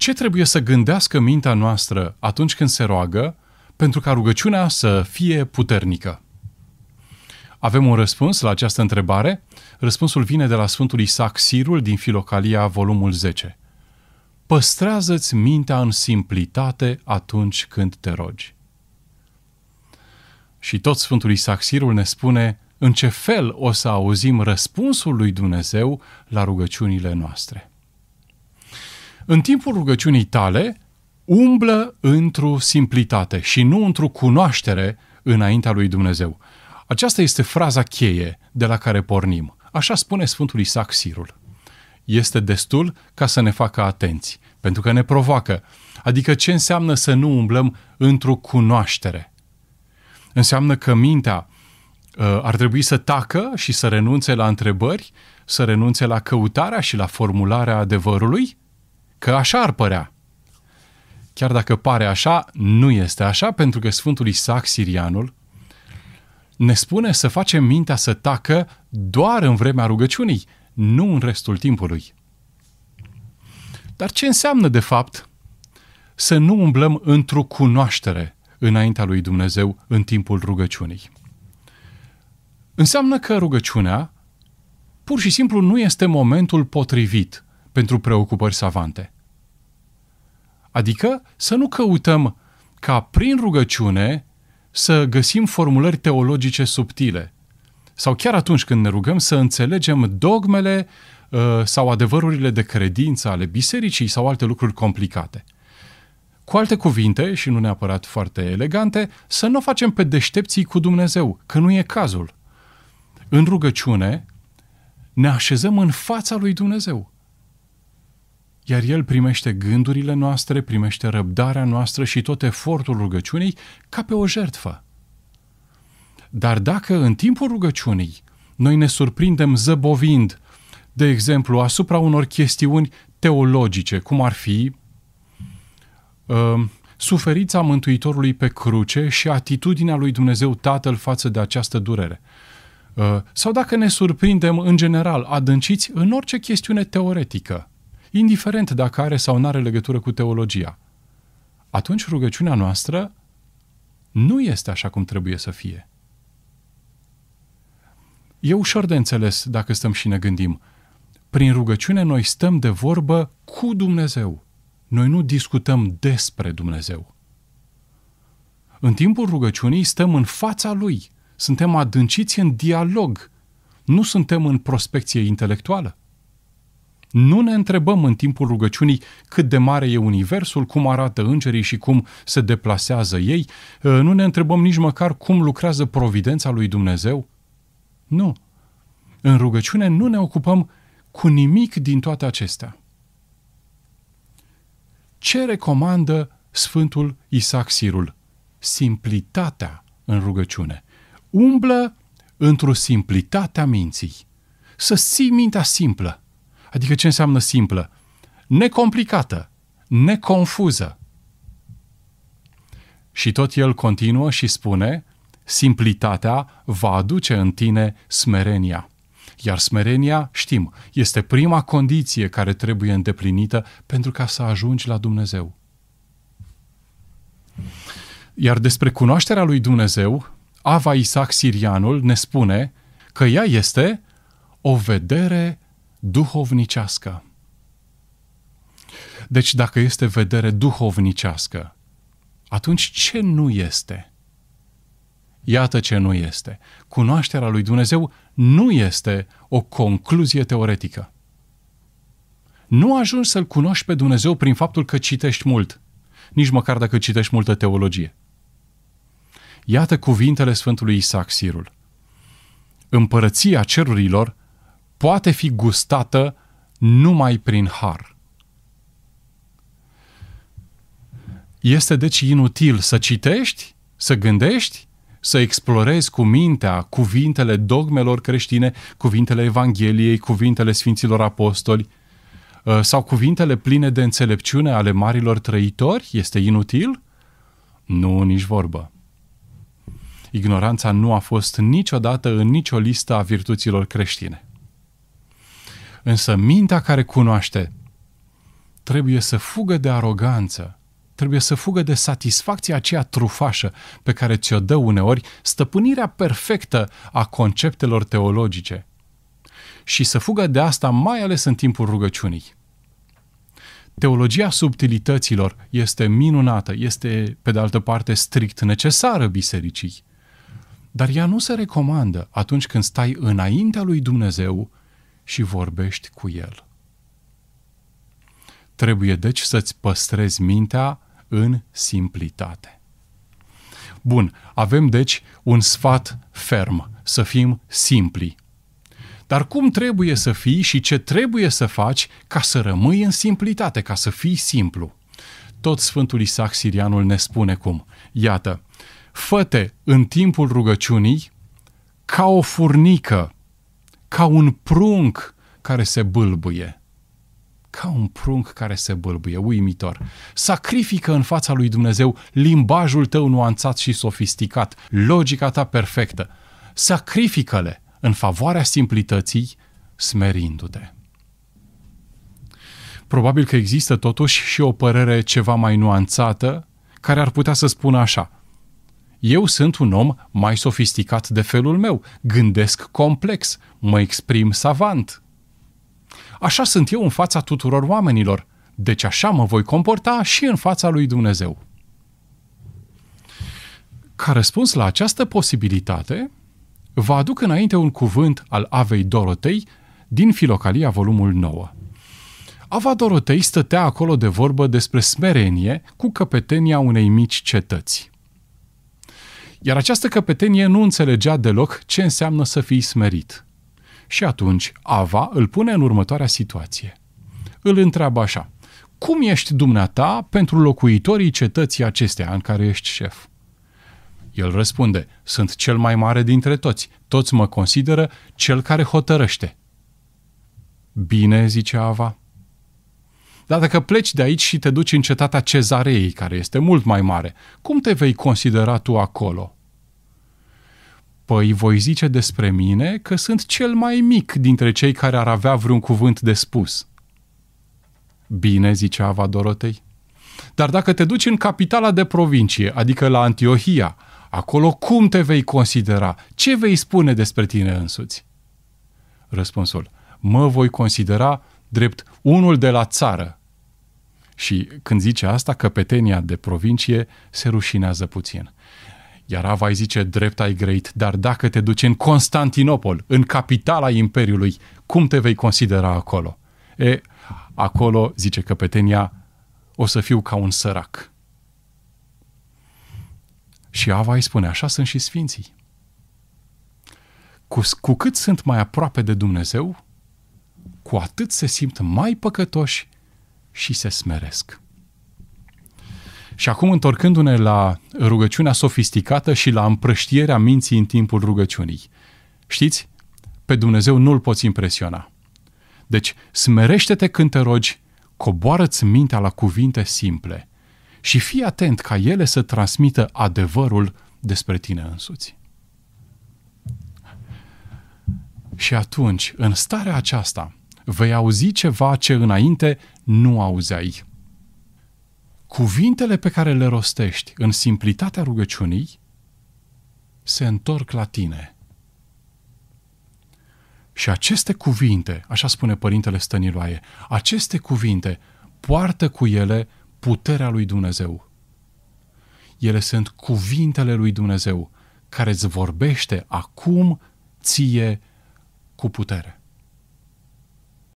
Ce trebuie să gândească mintea noastră atunci când se roagă pentru ca rugăciunea să fie puternică? Avem un răspuns la această întrebare. Răspunsul vine de la Sfântul Isaac Sirul din Filocalia, volumul 10. Păstrează-ți mintea în simplitate atunci când te rogi. Și tot Sfântul Isaac Sirul ne spune în ce fel o să auzim răspunsul lui Dumnezeu la rugăciunile noastre. În timpul rugăciunii tale, umblă într-o simplitate și nu într-o cunoaștere înaintea lui Dumnezeu. Aceasta este fraza cheie de la care pornim. Așa spune Sfântul Isaac Sirul. Este destul ca să ne facă atenți, pentru că ne provoacă. Adică ce înseamnă să nu umblăm într-o cunoaștere? Înseamnă că mintea uh, ar trebui să tacă și să renunțe la întrebări, să renunțe la căutarea și la formularea adevărului? Că așa ar părea. Chiar dacă pare așa, nu este așa, pentru că Sfântul Isaac Sirianul ne spune să facem mintea să tacă doar în vremea rugăciunii, nu în restul timpului. Dar ce înseamnă, de fapt, să nu umblăm într-o cunoaștere înaintea lui Dumnezeu în timpul rugăciunii? Înseamnă că rugăciunea pur și simplu nu este momentul potrivit pentru preocupări savante. Adică să nu căutăm ca prin rugăciune să găsim formulări teologice subtile. Sau chiar atunci când ne rugăm să înțelegem dogmele uh, sau adevărurile de credință ale bisericii sau alte lucruri complicate. Cu alte cuvinte, și nu neapărat foarte elegante, să nu facem pe deștepții cu Dumnezeu, că nu e cazul. În rugăciune ne așezăm în fața lui Dumnezeu iar El primește gândurile noastre, primește răbdarea noastră și tot efortul rugăciunii ca pe o jertfă. Dar dacă în timpul rugăciunii noi ne surprindem zăbovind, de exemplu, asupra unor chestiuni teologice, cum ar fi uh, suferița Mântuitorului pe cruce și atitudinea lui Dumnezeu Tatăl față de această durere, uh, sau dacă ne surprindem în general adânciți în orice chestiune teoretică, indiferent dacă are sau nu are legătură cu teologia. Atunci rugăciunea noastră nu este așa cum trebuie să fie. E ușor de înțeles dacă stăm și ne gândim. Prin rugăciune noi stăm de vorbă cu Dumnezeu. Noi nu discutăm despre Dumnezeu. În timpul rugăciunii stăm în fața Lui. Suntem adânciți în dialog. Nu suntem în prospecție intelectuală. Nu ne întrebăm în timpul rugăciunii cât de mare e universul, cum arată îngerii și cum se deplasează ei. Ă, nu ne întrebăm nici măcar cum lucrează providența lui Dumnezeu. Nu. În rugăciune nu ne ocupăm cu nimic din toate acestea. Ce recomandă Sfântul Isaac Sirul? Simplitatea în rugăciune. Umblă într-o simplitate a minții. Să ții mintea simplă. Adică ce înseamnă simplă? Necomplicată, neconfuză. Și tot el continuă și spune, simplitatea va aduce în tine smerenia. Iar smerenia, știm, este prima condiție care trebuie îndeplinită pentru ca să ajungi la Dumnezeu. Iar despre cunoașterea lui Dumnezeu, Ava Isaac Sirianul ne spune că ea este o vedere duhovnicească. Deci dacă este vedere duhovnicească, atunci ce nu este? Iată ce nu este. Cunoașterea lui Dumnezeu nu este o concluzie teoretică. Nu ajungi să-L cunoști pe Dumnezeu prin faptul că citești mult, nici măcar dacă citești multă teologie. Iată cuvintele Sfântului Isaac Sirul. Împărăția cerurilor poate fi gustată numai prin har. Este deci inutil să citești, să gândești, să explorezi cu mintea cuvintele dogmelor creștine, cuvintele Evangheliei, cuvintele Sfinților Apostoli uh, sau cuvintele pline de înțelepciune ale marilor trăitori? Este inutil? Nu, nici vorbă. Ignoranța nu a fost niciodată în nicio listă a virtuților creștine. Însă mintea care cunoaște trebuie să fugă de aroganță, trebuie să fugă de satisfacția aceea trufașă pe care ți-o dă uneori stăpânirea perfectă a conceptelor teologice. Și să fugă de asta mai ales în timpul rugăciunii. Teologia subtilităților este minunată, este, pe de altă parte, strict necesară bisericii. Dar ea nu se recomandă atunci când stai înaintea lui Dumnezeu și vorbești cu El. Trebuie deci să-ți păstrezi mintea în simplitate. Bun, avem deci un sfat ferm, să fim simpli. Dar cum trebuie să fii și ce trebuie să faci ca să rămâi în simplitate, ca să fii simplu? Tot Sfântul Isaac Sirianul ne spune cum. Iată, făte în timpul rugăciunii ca o furnică, ca un prunc care se bâlbâie. Ca un prunc care se bâlbâie, uimitor. Sacrifică în fața lui Dumnezeu limbajul tău nuanțat și sofisticat, logica ta perfectă. Sacrifică-le în favoarea simplității, smerindu-te. Probabil că există totuși și o părere ceva mai nuanțată care ar putea să spună așa. Eu sunt un om mai sofisticat de felul meu, gândesc complex, mă exprim savant. Așa sunt eu în fața tuturor oamenilor, deci așa mă voi comporta și în fața lui Dumnezeu. Ca răspuns la această posibilitate, vă aduc înainte un cuvânt al Avei Dorotei din Filocalia, volumul 9. Ava Dorotei stătea acolo de vorbă despre smerenie cu căpetenia unei mici cetăți. Iar această căpetenie nu înțelegea deloc ce înseamnă să fii smerit. Și atunci Ava îl pune în următoarea situație. Îl întreabă așa, cum ești dumneata pentru locuitorii cetății acestea în care ești șef? El răspunde, sunt cel mai mare dintre toți, toți mă consideră cel care hotărăște. Bine, zice Ava. Dar dacă pleci de aici și te duci în cetatea Cezarei, care este mult mai mare, cum te vei considera tu acolo? Păi voi zice despre mine că sunt cel mai mic dintre cei care ar avea vreun cuvânt de spus. Bine, zice Ava Dorotei. Dar dacă te duci în capitala de provincie, adică la Antiohia, acolo cum te vei considera? Ce vei spune despre tine însuți? Răspunsul. Mă voi considera drept unul de la țară. Și când zice asta, căpetenia de provincie se rușinează puțin. Iar Ava îi zice, drept ai greit, dar dacă te duci în Constantinopol, în capitala Imperiului, cum te vei considera acolo? E, acolo, zice căpetenia, o să fiu ca un sărac. Și Ava îi spune, așa sunt și sfinții. Cu, cu cât sunt mai aproape de Dumnezeu, cu atât se simt mai păcătoși și se smeresc. Și acum, întorcându-ne la rugăciunea sofisticată și la împrăștierea minții în timpul rugăciunii. Știți? Pe Dumnezeu nu-L poți impresiona. Deci, smerește-te când te rogi, coboară-ți mintea la cuvinte simple și fii atent ca ele să transmită adevărul despre tine însuți. Și atunci, în starea aceasta, vei auzi ceva ce înainte nu auzeai. Cuvintele pe care le rostești în simplitatea rugăciunii se întorc la tine. Și aceste cuvinte, așa spune Părintele Stăniloae, aceste cuvinte poartă cu ele puterea lui Dumnezeu. Ele sunt cuvintele lui Dumnezeu care îți vorbește acum ție cu putere.